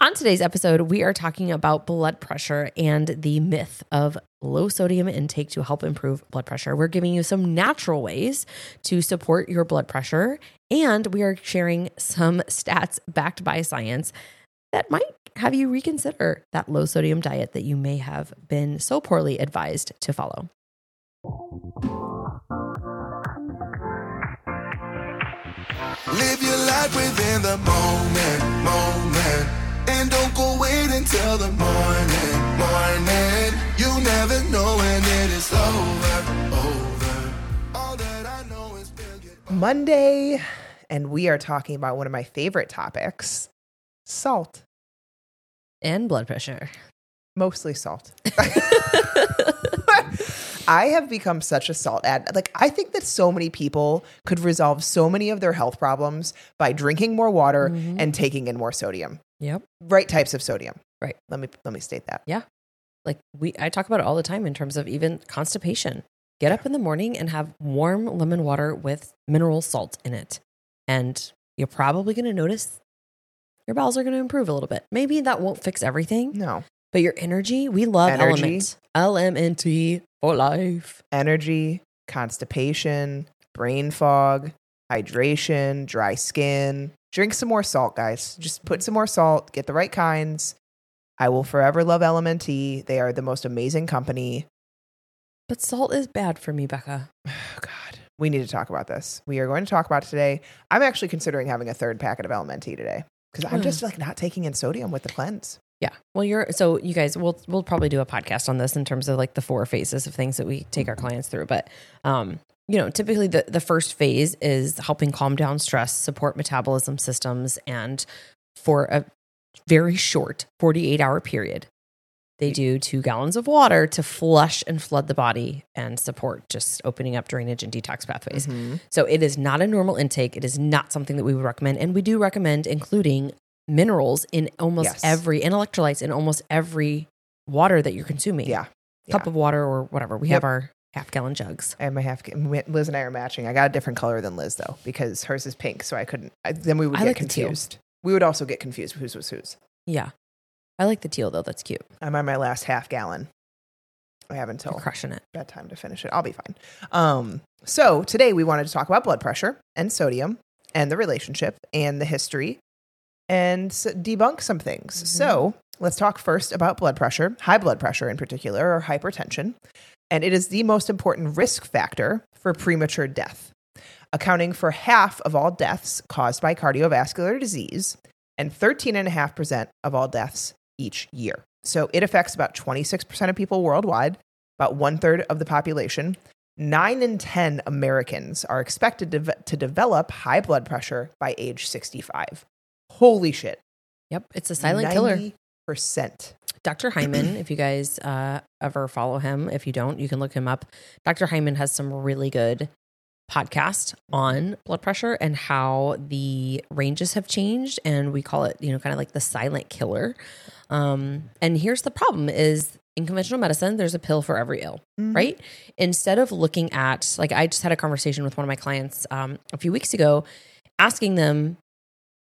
On today's episode, we are talking about blood pressure and the myth of low sodium intake to help improve blood pressure. We're giving you some natural ways to support your blood pressure, and we are sharing some stats backed by science that might have you reconsider that low sodium diet that you may have been so poorly advised to follow. Live your life within the moment, moment. And wait until the morning, morning. You never know when it is over, over. All that I know is Monday, and we are talking about one of my favorite topics salt. And blood pressure. Mostly salt. I have become such a salt ad. Like, I think that so many people could resolve so many of their health problems by drinking more water Mhm. and taking in more sodium. Yep. Right types of sodium. Right. Let me let me state that. Yeah. Like we I talk about it all the time in terms of even constipation. Get up in the morning and have warm lemon water with mineral salt in it. And you're probably going to notice your bowels are going to improve a little bit. Maybe that won't fix everything, No. but your energy, we love Energy. element. LMNT for life. Energy, constipation, brain fog, hydration, dry skin. Drink some more salt, guys. Just put some more salt, get the right kinds. I will forever love LMNT. They are the most amazing company. But salt is bad for me, Becca. Oh, God. We need to talk about this. We are going to talk about it today. I'm actually considering having a third packet of LMNT today because I'm just like not taking in sodium with the cleanse. Yeah. Well, you're so you guys we'll we'll probably do a podcast on this in terms of like the four phases of things that we take our clients through. But um, you know, typically the the first phase is helping calm down stress, support metabolism systems, and for a very short 48 hour period, they do two gallons of water to flush and flood the body and support just opening up drainage and detox pathways. Mm-hmm. So it is not a normal intake. It is not something that we would recommend. And we do recommend including minerals in almost Yes. every and electrolytes in almost every water that you're consuming. Yeah. Cup yeah. of water or whatever. We Yep. have our half gallon jugs. I have my half. Liz and I are matching. I got a different color than Liz though, because hers is pink. So I couldn't. I, then we would I get like confused. We would also get confused whose was whose. Yeah. I like the teal though. That's cute. I'm on my last half gallon. I have until You're crushing it. bedtime to finish it. I'll be fine. Um, so today we wanted to talk about blood pressure and sodium and the relationship and the history and debunk some things. Mhm. So let's talk first about blood pressure, high blood pressure in particular, or hypertension. And it is the most important risk factor for premature death, accounting for half of all deaths caused by cardiovascular disease and 13.5% of all deaths each year. So it affects about 26% of people worldwide, about one third of the population. Nine in 10 Americans are expected to, to develop high blood pressure by age 65. Holy shit. Yep. It's a silent killer. Percent. Dr. Hyman, if you guys uh, ever follow him, if you don't, you can look him up. Dr. Hyman has some really good podcast on blood pressure and how the ranges have changed and we call it, you know, kind of like the silent killer. Um, and here's the problem is in conventional medicine, there's a pill for every ill, Mhm. right? Instead of looking at, like, I just had a conversation with one of my clients um, a few weeks ago, asking them,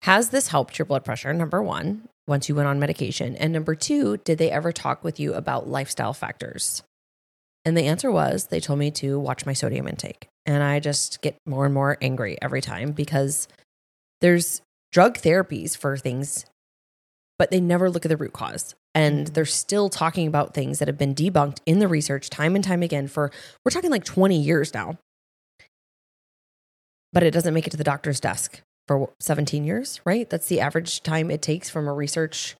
has this helped your blood pressure? Number one, once you went on medication. And number two, did they ever talk with you about lifestyle factors? And the answer was they told me to watch my sodium intake. And I just get more and more angry every time because there's drug therapies for things, but they never look at the root cause. And mm-hmm. they're still talking about things that have been debunked in the research time and time again for, we're talking like 20 years now. But it doesn't make it to the doctor's desk for 17 years, right? That's the average time it takes from a research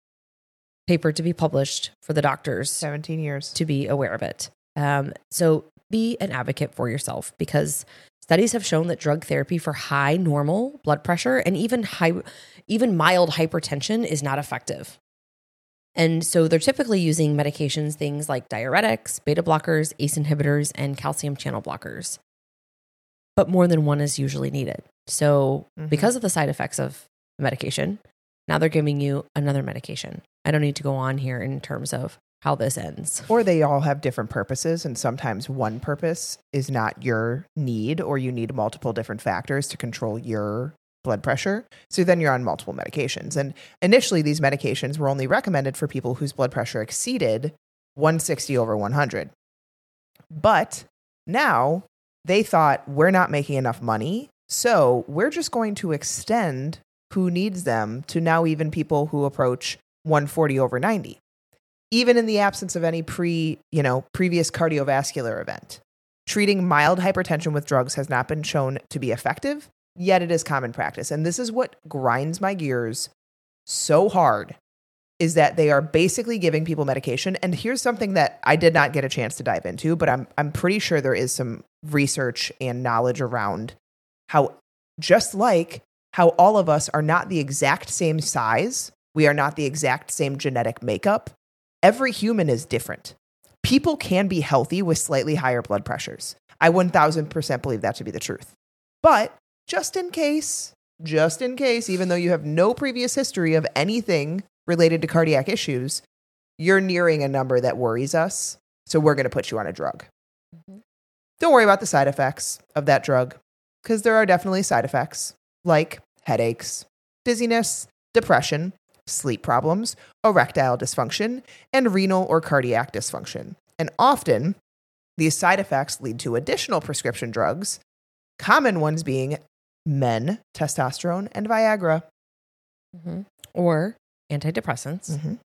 paper to be published for the doctors 17 years. to be aware of it. Um, so be an advocate for yourself because studies have shown that drug therapy for high normal blood pressure and even high, even mild hypertension is not effective. And so they're typically using medications, things like diuretics, beta blockers, ACE inhibitors, and calcium channel blockers. But more than one is usually needed. So, Mhm. because of the side effects of the medication, now they're giving you another medication. I don't need to go on here in terms of how this ends. Or they all have different purposes, and sometimes one purpose is not your need, or you need multiple different factors to control your blood pressure. So then you're on multiple medications. And initially, these medications were only recommended for people whose blood pressure exceeded 160 over 100. But now they thought we're not making enough money. So we're just going to extend who needs them to now even people who approach 140 over 90 even in the absence of any pre, you know, previous cardiovascular event. Treating mild hypertension with drugs has not been shown to be effective, yet it is common practice. And this is what grinds my gears so hard is that they are basically giving people medication. And here's something that I did not get a chance to dive into, but I'm I'm pretty sure there is some research and knowledge around how just like how all of us are not the exact same size, we are not the exact same genetic makeup, every human is different. People can be healthy with slightly higher blood pressures. I 1000% believe that to be the truth. But just in case, just in case, even though you have no previous history of anything related to cardiac issues, you're nearing a number that worries us. So we're going to put you on a drug. Mhm. Don't worry about the side effects of that drug because there are definitely side effects like headaches, dizziness, depression, sleep problems, erectile dysfunction, and renal or cardiac dysfunction. And often, these side effects lead to additional prescription drugs, common ones being men, testosterone, and Viagra. Mhm. Or antidepressants, Mhm.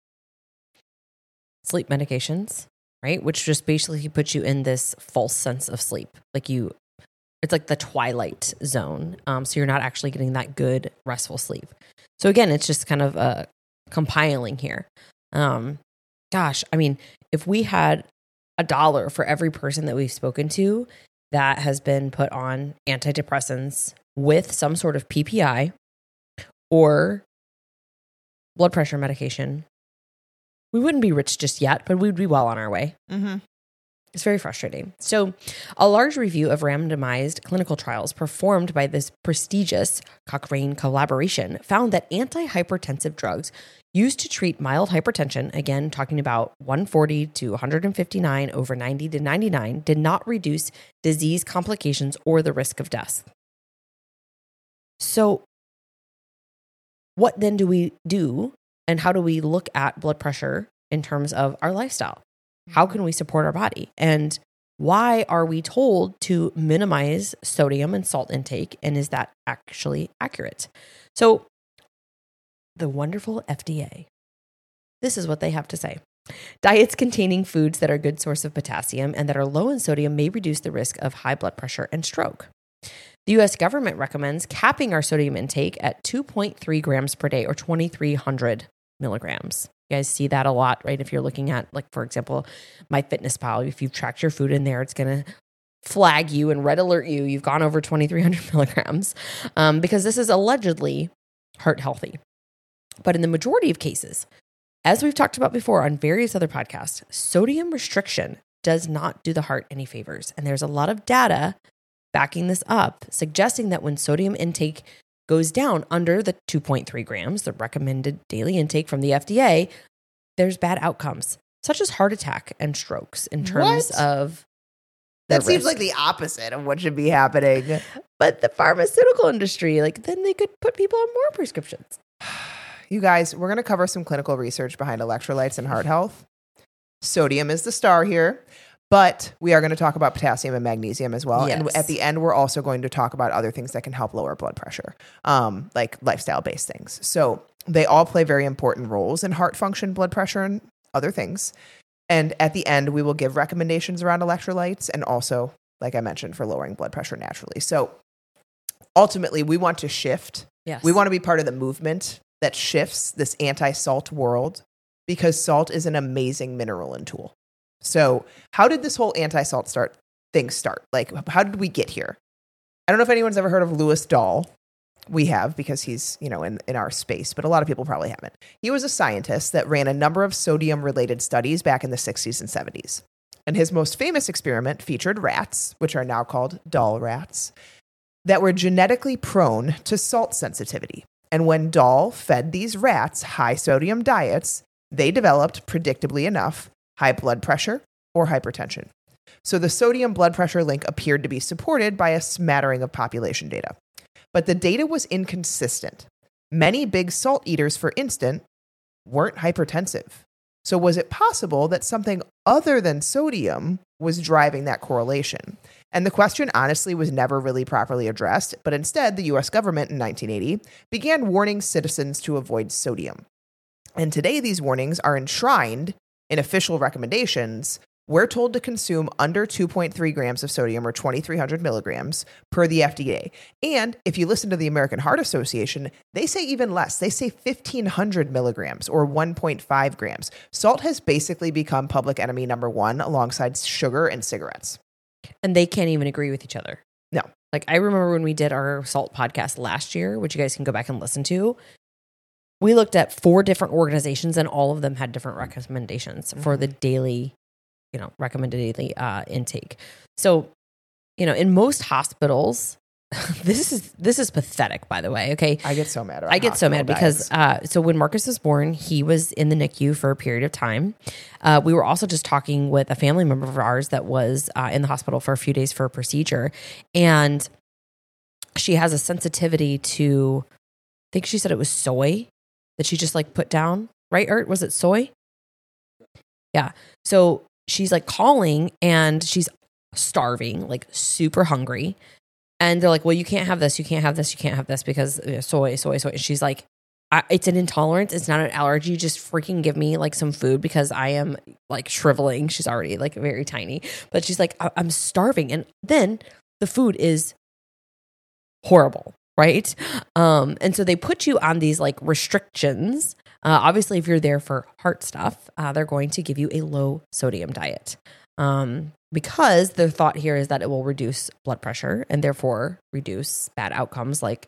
sleep medications, right? Which just basically puts you in this false sense of sleep. Like you, it's like the twilight zone. Um, so you're not actually getting that good restful sleep. So again, it's just kind of uh, compiling here. Um, gosh, I mean, if we had a dollar for every person that we've spoken to that has been put on antidepressants with some sort of PPI or blood pressure medication, we wouldn't be rich just yet, but we'd be well on our way. Mm-hmm. It's very frustrating. So, a large review of randomized clinical trials performed by this prestigious Cochrane collaboration found that antihypertensive drugs used to treat mild hypertension, again, talking about 140 to 159 over 90 to 99, did not reduce disease complications or the risk of death. So, what then do we do and how do we look at blood pressure in terms of our lifestyle? How can we support our body? And why are we told to minimize sodium and salt intake? And is that actually accurate? So, the wonderful FDA, this is what they have to say. Diets containing foods that are a good source of potassium and that are low in sodium may reduce the risk of high blood pressure and stroke. The US government recommends capping our sodium intake at 2.3 grams per day or 2,300 milligrams. You guys see that a lot, right? If you're looking at, like, for example, MyFitnessPal, if you've tracked your food in there, it's going to flag you and red alert you. You've gone over 2,300 milligrams um, because this is allegedly heart healthy. But in the majority of cases, as we've talked about before on various other podcasts, sodium restriction does not do the heart any favors. And there's a lot of data backing this up, suggesting that when sodium intake goes down under the 2.3 grams, the recommended daily intake from the FDA, there's bad outcomes, such as heart attack and strokes in terms What? of That seems risk. like the opposite of what should be happening. But the pharmaceutical industry, like, then they could put people on more prescriptions. You guys, we're going to cover some clinical research behind electrolytes and heart health. Sodium is the star here, but we are going to talk about potassium and magnesium as well. And at the end, we're also going to talk about other things that can help lower blood pressure, um, like lifestyle based things. So they all play very important roles in heart function, blood pressure, and other things. And at the end, we will give recommendations around electrolytes and also, like I mentioned, for lowering blood pressure naturally. So ultimately, we want to shift Yes. we want to be part of the movement that shifts this anti salt world because salt is an amazing mineral and tool. So, how did this whole anti salt start thing start? Like, how did we get here? I don't know if anyone's ever heard of Lewis Dahl. We have because he's, you know, in, in our space, but a lot of people probably haven't. He was a scientist that ran a number of sodium related studies back in the 60s and 70s. And his most famous experiment featured rats, which are now called Dahl rats, that were genetically prone to salt sensitivity. And when Dahl fed these rats high sodium diets, they developed, predictably enough, high blood pressure or hypertension. So the sodium blood pressure link appeared to be supported by a smattering of population data. but the data was inconsistent. Many big salt eaters, for instance, weren't hypertensive. So, was it possible that something other than sodium was driving that correlation? And the question honestly was never really properly addressed, but instead, the US government in 1980 began warning citizens to avoid sodium. And today, these warnings are enshrined in official recommendations. We're told to consume under 2.3 grams of sodium or 2,300 milligrams per the FDA. And if you listen to the American Heart Association, they say even less. They say 1,500 milligrams or 1.5 grams. Salt has basically become public enemy number one alongside sugar and cigarettes. And they can't even agree with each other. No. Like I remember when we did our salt podcast last year, which you guys can go back and listen to. We looked at four different organizations and all of them had different recommendations for the daily, you know, recommended daily uh, intake. So, you know, in most hospitals, this is this is pathetic, by the way. Okay, I get so mad. I get so mad because uh, so when Marcus was born, he was in the NICU for a period of time. Uh, we were also just talking with a family member of ours that was uh, in the hospital for a few days for a procedure, and she has a sensitivity to. I think she said it was soy that she just like put down. Right, Ert? Was it soy? Yeah. So she's like calling and she's starving, like super hungry. And they're like, well, you can't have this. You can't have this. You can't have this because uh, soy, soy, soy. And she's like, it's an intolerance. It's not an allergy. Just freaking give me like some food because I am like shriveling. She's already like very tiny, but she's like, I- I'm starving. And then the food is horrible, right? Um, and so they put you on these like restrictions. Uh, obviously, if you're there for heart stuff, uh, they're going to give you a low sodium diet. Um, because the thought here is that it will reduce blood pressure and therefore reduce bad outcomes like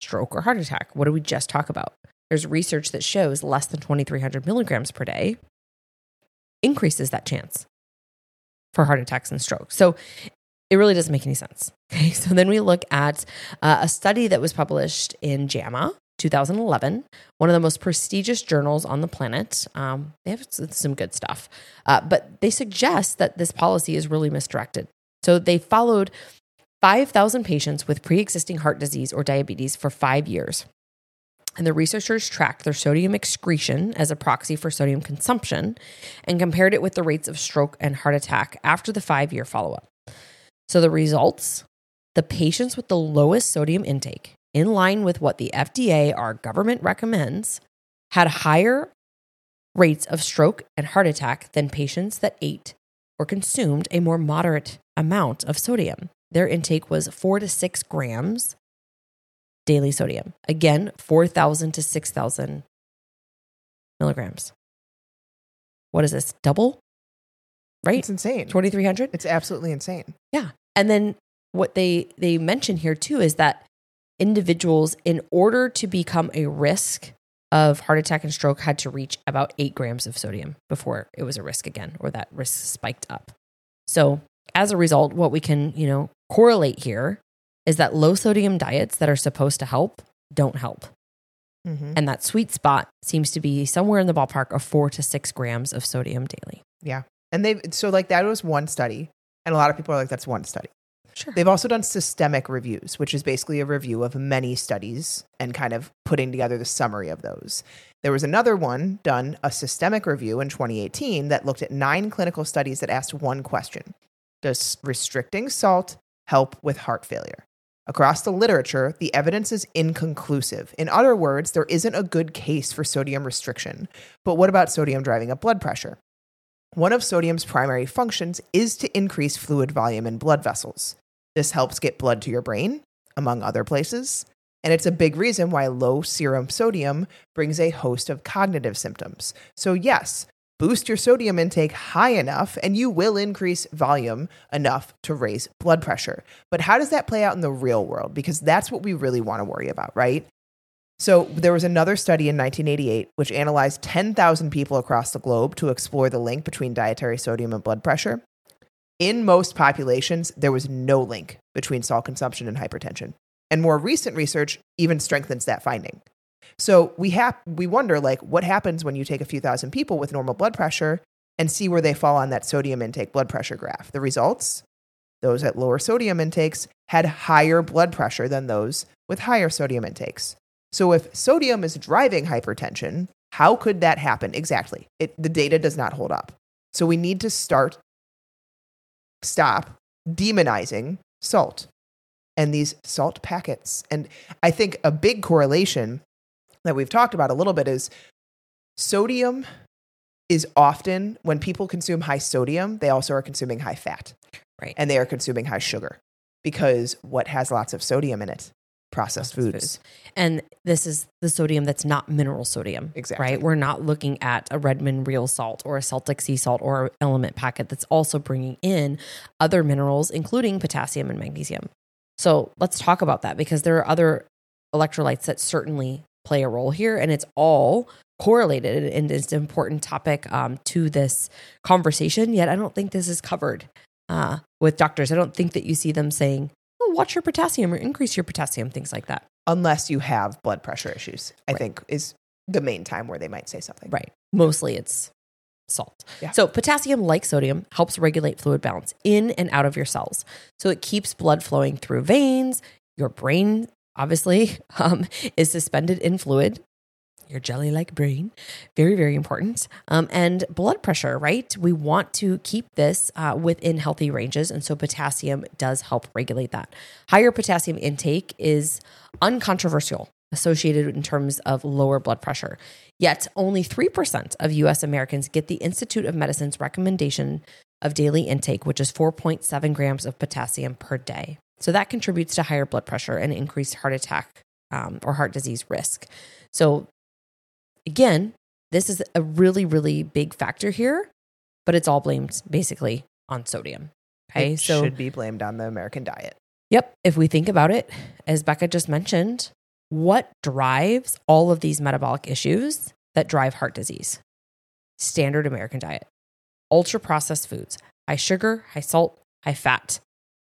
stroke or heart attack. What did we just talk about? There's research that shows less than 2,300 milligrams per day increases that chance for heart attacks and strokes. So it really doesn't make any sense. Okay, so then we look at uh, a study that was published in JAMA 2011, one of the most prestigious journals on the planet. Um, they have some good stuff, uh, but they suggest that this policy is really misdirected. So they followed 5,000 patients with pre existing heart disease or diabetes for five years. And the researchers tracked their sodium excretion as a proxy for sodium consumption and compared it with the rates of stroke and heart attack after the five year follow up. So the results the patients with the lowest sodium intake, in line with what the FDA, our government, recommends, had higher rates of stroke and heart attack than patients that ate or consumed a more moderate amount of sodium. Their intake was four to six grams daily sodium. Again, 4,000 to 6,000 milligrams. What is this? Double? Right? it's insane. 2,300? It's absolutely insane. Yeah. And then what they they mention here too is that individuals in order to become a risk of heart attack and stroke had to reach about 8 grams of sodium before it was a risk again or that risk spiked up. So, as a result, what we can, you know, correlate here is that low sodium diets that are supposed to help don't help. Mhm. And that sweet spot seems to be somewhere in the ballpark of 4 to 6 grams of sodium daily. Yeah. And they've, so like that was one study. And a lot of people are like, that's one study. Sure. They've also done systemic reviews, which is basically a review of many studies and kind of putting together the summary of those. There was another one done, a systemic review in 2018, that looked at nine clinical studies that asked one question Does restricting salt help with heart failure? Across the literature, the evidence is inconclusive. In other words, there isn't a good case for sodium restriction. But what about sodium driving up blood pressure? One of sodium's primary functions is to increase fluid volume in blood vessels. This helps get blood to your brain, among other places. And it's a big reason why low serum sodium brings a host of cognitive symptoms. So, yes, boost your sodium intake high enough, and you will increase volume enough to raise blood pressure. But how does that play out in the real world? Because that's what we really want to worry about, right? So, there was another study in 1988 which analyzed 10,000 people across the globe to explore the link between dietary sodium and blood pressure. In most populations, there was no link between salt consumption and hypertension. And more recent research even strengthens that finding. So we have we wonder like what happens when you take a few thousand people with normal blood pressure and see where they fall on that sodium intake blood pressure graph. The results those at lower sodium intakes had higher blood pressure than those with higher sodium intakes. So if sodium is driving hypertension, how could that happen exactly? It, the data does not hold up. So we need to start, stop demonizing salt and these salt packets. And I think a big correlation that we've talked about a little bit is sodium is often when people consume high sodium, they also are consuming high fat. Right. And they are consuming high sugar because what has lots of sodium in it? Processed, foods. foods. And this is the sodium that's not mineral sodium. Exactly. Right. We're not looking at a Redmond real salt or a Celtic sea salt or an LMNT packet that's also bringing in other minerals, including potassium and magnesium. So let's talk about that because there are other electrolytes that certainly play a role here, and it's all correlated and it's an important topic um, to this conversation. Yet I don't think this is covered uh, with doctors. I don't think that you see them saying, "Oh, watch your potassium or increase your potassium," things like that. Unless you have blood pressure issues, I Right. think is the main time where they might say something. Right. Mostly it's salt. Yeah. So potassium, like sodium, helps regulate fluid balance in and out of your cells. So it keeps blood flowing through veins. Your brain, obviously, um, is suspended in fluid. Your jelly like brain, very, very important. Um, and blood pressure, right? We want to keep this uh, within healthy ranges. And so potassium does help regulate that. Higher potassium intake is uncontroversial, associated in terms of lower blood pressure. Yet, only 3% of US Americans get the Institute of Medicine's recommendation of daily intake, which is 4.7 grams of potassium per day. So, that contributes to higher blood pressure and increased heart attack um, or heart disease risk. So, again, this is a really, really big factor here, but it's all blamed basically on sodium. Okay. It so, should be blamed on the American diet. Yep. If we think about it, as Becca just mentioned, what drives all of these metabolic issues that drive heart disease? Standard American diet, ultra processed foods, high sugar, high salt, high fat.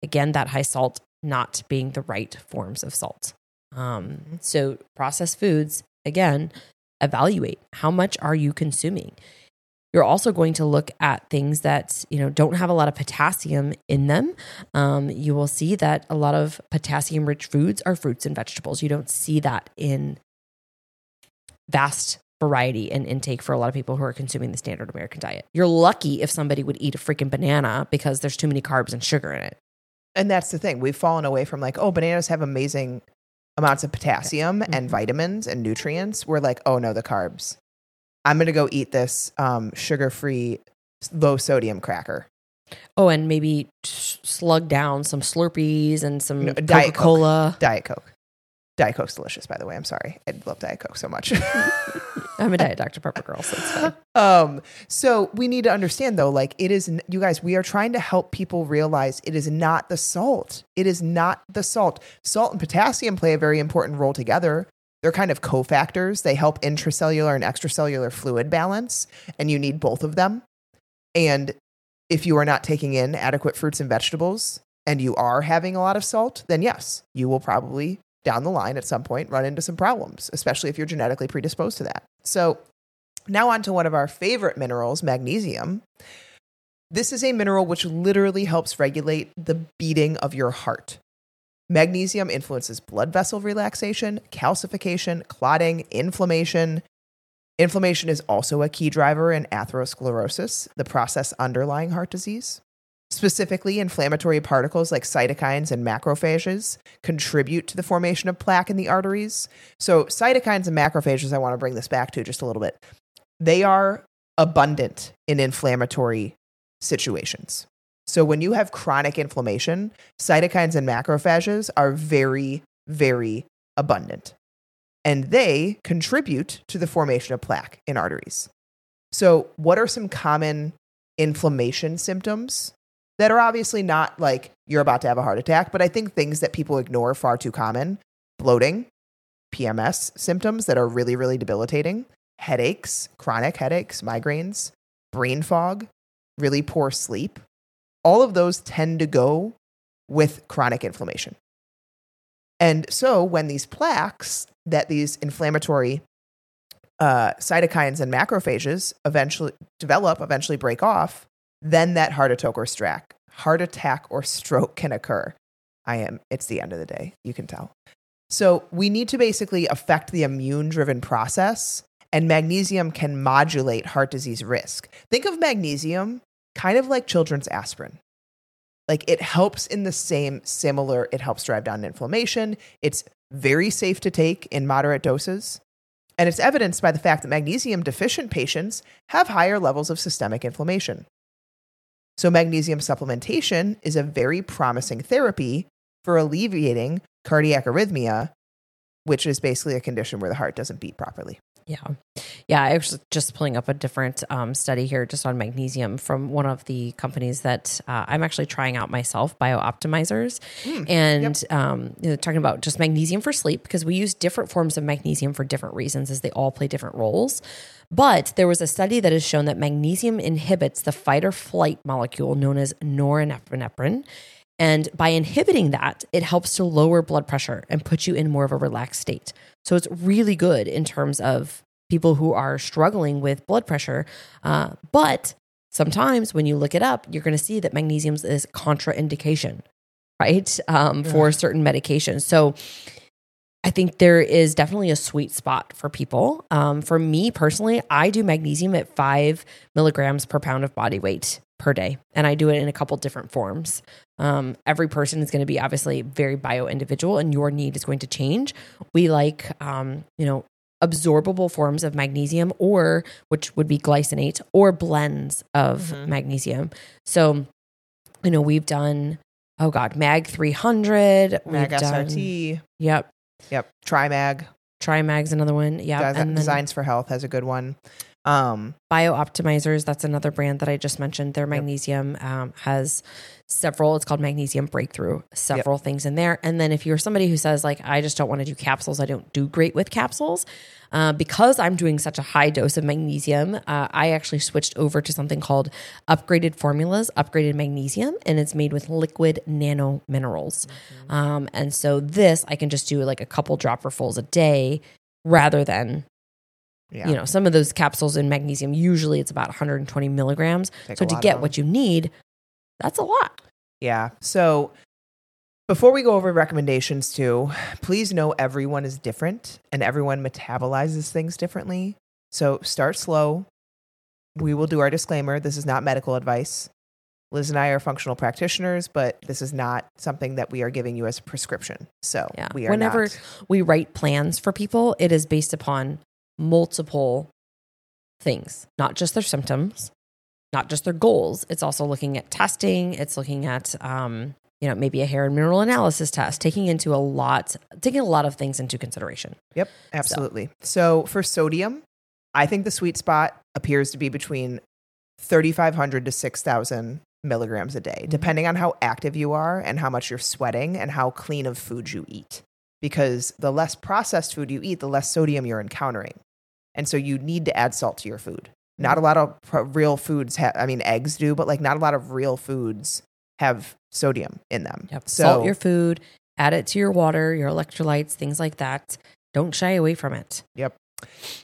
Again, that high salt not being the right forms of salt. Um, so, processed foods, again, evaluate how much are you consuming. You're also going to look at things that you know don't have a lot of potassium in them. Um, you will see that a lot of potassium rich foods are fruits and vegetables. You don't see that in vast variety and intake for a lot of people who are consuming the standard american diet. You're lucky if somebody would eat a freaking banana because there's too many carbs and sugar in it. And that's the thing. We've fallen away from like, oh, bananas have amazing amounts of potassium and Mhm. vitamins and nutrients. We're like, oh no, the carbs. I'm gonna go eat this um, sugar-free, low sodium cracker. oh and maybe slug down some slurpees and some No, Diet coca-cola Diet Coke. Diet Coke's delicious, by the way. I'm sorry. I love Diet Coke so much. i'm a diet dr pepper girl so it's fine um, so we need to understand though, like it is, you guys, we are trying to help people realize it is not the salt. It is not the salt. Salt and potassium play a very important role together. They're kind of cofactors. They help intracellular and extracellular fluid balance, and you need both of them. And if you are not taking in adequate fruits and vegetables and you are having a lot of salt, then yes, you will probably down the line at some point run into some problems, especially if you're genetically predisposed to that. So, now, on to one of our favorite minerals, magnesium. This is a mineral which literally helps regulate the beating of your heart. Magnesium influences blood vessel relaxation, calcification, clotting, inflammation. Inflammation is also a key driver in atherosclerosis, the process underlying heart disease. Specifically, inflammatory particles like cytokines and macrophages contribute to the formation of plaque in the arteries. So, cytokines and macrophages, I want to bring this back to just a little bit they are abundant in inflammatory situations. So when you have chronic inflammation, cytokines and macrophages are very, very abundant. And they contribute to the formation of plaque in arteries. So, what are some common inflammation symptoms that are obviously not like you're about to have a heart attack, but I think things that people ignore far too common bloating, PMS symptoms that are really, really debilitating, headaches, chronic headaches, migraines, brain fog, really poor sleep. All of those tend to go with chronic inflammation. And so when these plaques that these inflammatory uh, cytokines and macrophages eventually develop, eventually break off, then that heart attack or stroke, heart attack or stroke can occur. I am. It's the end of the day. You can tell. So we need to basically affect the immune driven process, and magnesium can modulate heart disease risk. Think of magnesium kind of like children's aspirin. Like it helps in the same similar, it helps drive down inflammation. It's very safe to take in moderate doses. And it's evidenced by the fact that magnesium deficient patients have higher levels of systemic inflammation. So, magnesium supplementation is a very promising therapy for alleviating cardiac arrhythmia, which is basically a condition where the heart doesn't beat properly. Yeah. Yeah. I was just pulling up a different um, study here just on magnesium from one of the companies that uh, I'm actually trying out myself, BioOptimizers. and um, you know, talking about just magnesium for sleep because we use different forms of magnesium for different reasons as they all play different roles. But there was a study that has shown that magnesium inhibits the fight or flight molecule known as norepinephrine. And by inhibiting that, it helps to lower blood pressure and put you in more of a relaxed state. So it's really good in terms of people who are struggling with blood pressure. Uh, but sometimes when you look it up, you're going to see that magnesium is contraindication, right? Um, For certain medications. So I think there is definitely a sweet spot for people. Um, for me personally, I do magnesium at five milligrams per pound of body weight per day, and I do it in a couple different forms. Um, every person is going to be obviously very bio individual, and your need is going to change. We like, um, you know, absorbable forms of magnesium, or which would be glycinate, or blends of magnesium. So, you know, we've done. Oh God, Mag 300. Mag we've done- SRT. Yep. Yep. Trimag. Trimag's another one. Yeah. Desi- Designs for Health has a good one. Um, BioOptimizers, that's another brand that I just mentioned. Their magnesium um, has several, it's called Magnesium Breakthrough, several things in there. And then if you're somebody who says, like, I just don't want to do capsules, I don't do great with capsules, uh, because I'm doing such a high dose of magnesium, uh, I actually switched over to something called Upgraded Formulas, Upgraded Magnesium, and it's made with liquid nano minerals. Um, and so this, I can just do like a couple dropperfuls a day rather than yeah. you know some of those capsules in magnesium usually it's about 120 milligrams Take so to get what you need that's a lot Yeah. So before we go over recommendations too, please know everyone is different and everyone metabolizes things differently. So start slow. We will do our disclaimer. This is not medical advice. Liz and I are functional practitioners, but this is not something that we are giving you as a prescription. So yeah we are whenever not- we write plans for people it is based upon multiple things not just their symptoms not just their goals it's also looking at testing it's looking at um, you know maybe a hair and mineral analysis test taking into a lot taking a lot of things into consideration Yep, absolutely. So. for sodium, I think the sweet spot appears to be between 3,500 to 6,000 milligrams a day, depending on how active you are and how much you're sweating and how clean of food you eat. Because the less processed food you eat, the less sodium you're encountering. And so you need to add salt to your food. Not mm-hmm. a lot of pro- real foods have, I mean, eggs do, but like not a lot of real foods have sodium in them. Yep. So, Salt your food, add it to your water, your electrolytes, things like that. Don't shy away from it. Yep.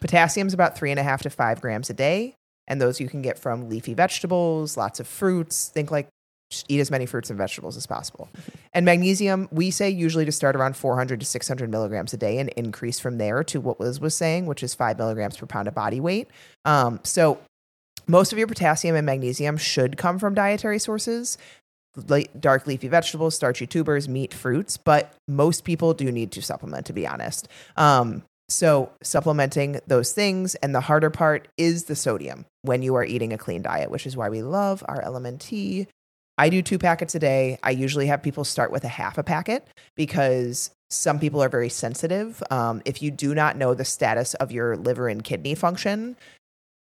Potassium's about three and a half to five grams a day. And those you can get from leafy vegetables, lots of fruits. Think like eat as many fruits and vegetables as possible. And magnesium, we say usually to start around 400 to 600 milligrams a day and increase from there to what Liz was saying, which is five milligrams per pound of body weight. Um, so most of your potassium and magnesium should come from dietary sources like dark leafy vegetables, starchy tubers, meat, fruits, but most people do need to supplement, to be honest. Um, so, supplementing those things, and the harder part is the sodium when you are eating a clean diet, which is why we love our LMNT. I do two packets a day. I usually have people start with a half a packet because some people are very sensitive. Um, if you do not know the status of your liver and kidney function,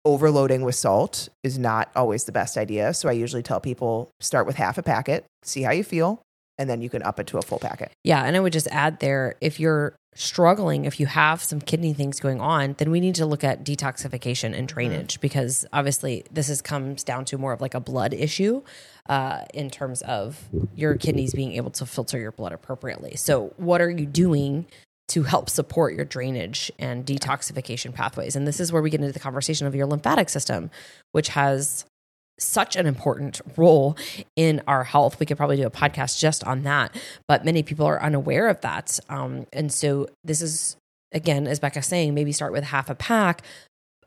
overloading with salt is not always the best idea. So I usually tell people start with half a packet, see how you feel, and then you can up it to a full packet. Yeah. And I would just add there if you're struggling, if you have some kidney things going on, then we need to look at detoxification and drainage because obviously this is comes down to more of like a blood issue uh, in terms of your kidneys being able to filter your blood appropriately. So, what are you doing? To help support your drainage and detoxification pathways. And this is where we get into the conversation of your lymphatic system, which has such an important role in our health. We could probably do a podcast just on that, but many people are unaware of that. Um, and so this is again, as Becca's saying, maybe start with half a pack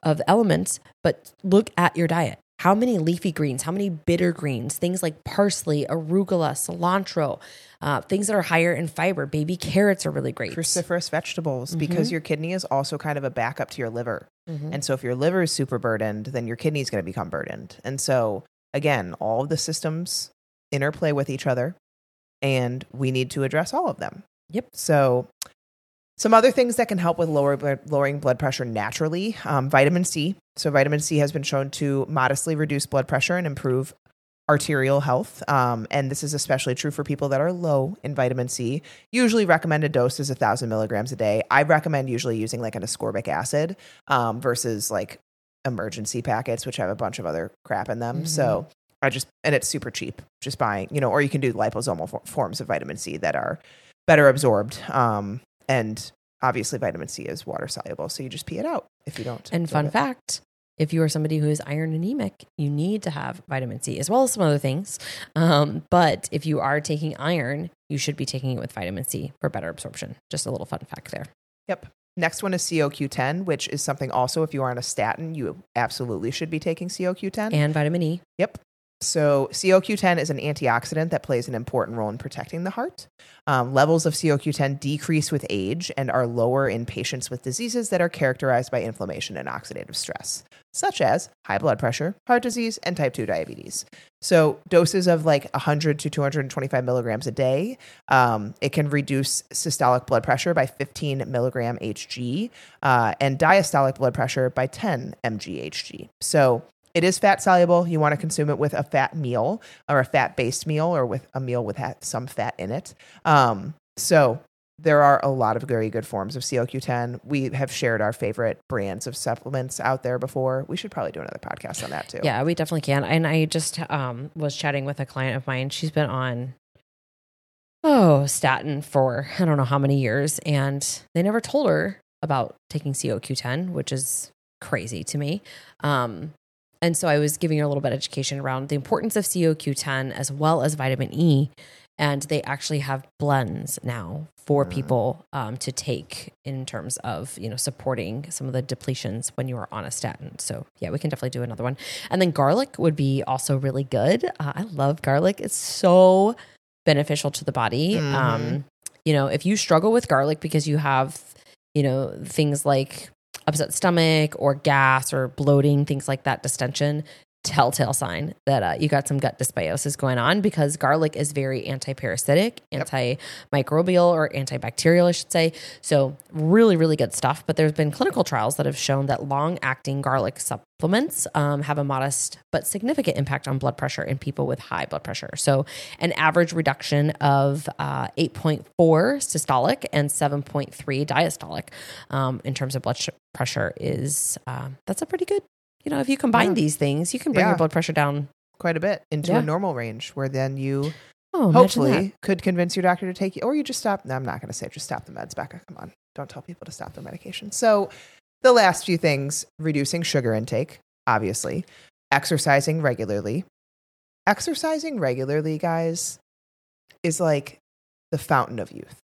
of elements, but look at your diet. How many leafy greens, how many bitter greens, things like parsley, arugula, cilantro, uh, things that are higher in fiber. Baby carrots are really great. Cruciferous vegetables, because your kidney is also kind of a backup to your liver. And so if your liver is super burdened, then your kidney is going to become burdened. And so again, all of the systems interplay with each other and we need to address all of them. Yep. So some other things that can help with lower lowering blood pressure naturally, um, vitamin C. So vitamin C has been shown to modestly reduce blood pressure and improve arterial health. Um, and this is especially true for people that are low in vitamin C. Usually recommended dose is a thousand milligrams a day. I recommend usually using like an ascorbic acid um, versus like Emergen-C packets, which have a bunch of other crap in them. So I just, and it's super cheap just buying, you know, or you can do liposomal for- forms of vitamin C that are better absorbed. Um, and obviously vitamin C is water soluble. So you just pee it out if you don't. And fun it. fact if you are somebody who is iron anemic, you need to have vitamin C as well as some other things. Um, but if you are taking iron, you should be taking it with vitamin C for better absorption. Just a little fun fact there. Yep. Next one is COQ10, which is something also if you are on a statin, you absolutely should be taking COQ10. And vitamin E. Yep. So COQ10 is an antioxidant that plays an important role in protecting the heart. Um, levels of COQ10 decrease with age and are lower in patients with diseases that are characterized by inflammation and oxidative stress, such as high blood pressure, heart disease, and type 2 diabetes. So doses of like 100 to 225 milligrams a day, um, it can reduce systolic blood pressure by 15 milligram Hg uh, and diastolic blood pressure by 10 mg Hg. So it is fat soluble. You want to consume it with a fat meal or a fat based meal or with a meal with some fat in it. Um, so there are a lot of very good forms of COQ10. We have shared our favorite brands of supplements out there before. We should probably do another podcast on that too. Yeah, we definitely can. And I just um, was chatting with a client of mine. She's been on, oh, statin for I don't know how many years. And they never told her about taking COQ10, which is crazy to me. Um, and so I was giving her a little bit of education around the importance of COQ10 as well as vitamin E. And they actually have blends now for people um, to take in terms of you know supporting some of the depletions when you are on a statin. So yeah, we can definitely do another one. And then garlic would be also really good. Uh, I love garlic; it's so beneficial to the body. Um, you know, if you struggle with garlic because you have you know things like upset stomach or gas or bloating, things like that, distension, telltale sign that uh, you got some gut dysbiosis going on because garlic is very anti-parasitic, antimicrobial or antibacterial, I should say. So really, really good stuff. But there's been clinical trials that have shown that long-acting garlic supplements um, have a modest but significant impact on blood pressure in people with high blood pressure. So an average reduction of uh, 8.4 systolic and 7.3 diastolic um, in terms of blood sh- pressure is um, that's a pretty good. You know, if you combine Yeah. these things, you can bring Yeah. your blood pressure down. Quite a bit into Yeah. a normal range where then you Oh, hopefully could convince your doctor to take you, or you just stop. No, I'm not going to say just stop the meds, Becca. Come on. Don't tell people to stop their medication. So, the last few things reducing sugar intake, obviously, exercising regularly. Exercising regularly, guys, is like the fountain of youth.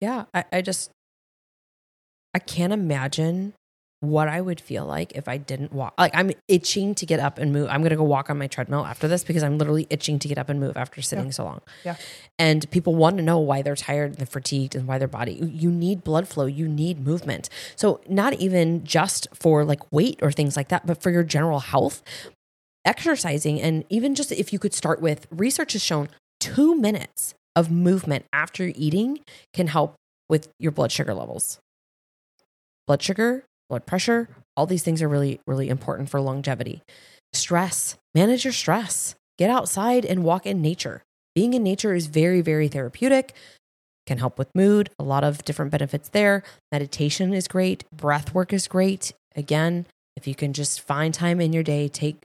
Yeah, I, I just I can't imagine what I would feel like if I didn't walk. Like I'm itching to get up and move. I'm gonna go walk on my treadmill after this because I'm literally itching to get up and move after sitting so long. Yeah. And people want to know why they're tired and fatigued and why their body. You need blood flow. You need movement. So not even just for like weight or things like that, but for your general health. Exercising and even just if you could start with research has shown two minutes of movement after eating can help with your blood sugar levels. Blood sugar, blood pressure, all these things are really, really important for longevity. Stress, manage your stress. Get outside and walk in nature. Being in nature is very, very therapeutic, can help with mood, a lot of different benefits there. Meditation is great, breath work is great. Again, if you can just find time in your day, take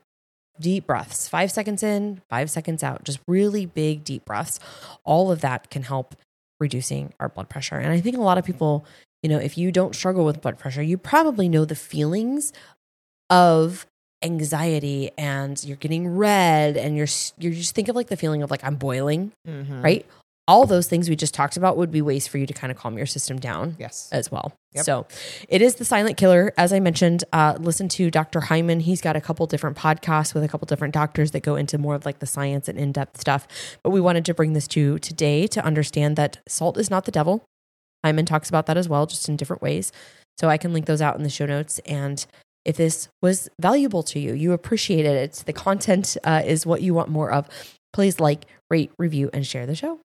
deep breaths, five seconds in, five seconds out, just really big, deep breaths. All of that can help reducing our blood pressure. And I think a lot of people, you know, if you don't struggle with blood pressure, you probably know the feelings of anxiety and you're getting red and you're you just think of like the feeling of like I'm boiling, Mhm. right? All those things we just talked about would be ways for you to kind of calm your system down Yes. as well. Yep. So it is the silent killer. As I mentioned, uh, listen to Dr. Hyman. He's got a couple different podcasts with a couple different doctors that go into more of like the science and in depth stuff. But we wanted to bring this to today to understand that salt is not the devil. Hyman talks about that as well, just in different ways. So I can link those out in the show notes. And if this was valuable to you, you appreciate it, the content uh, is what you want more of, please like, rate, review, and share the show.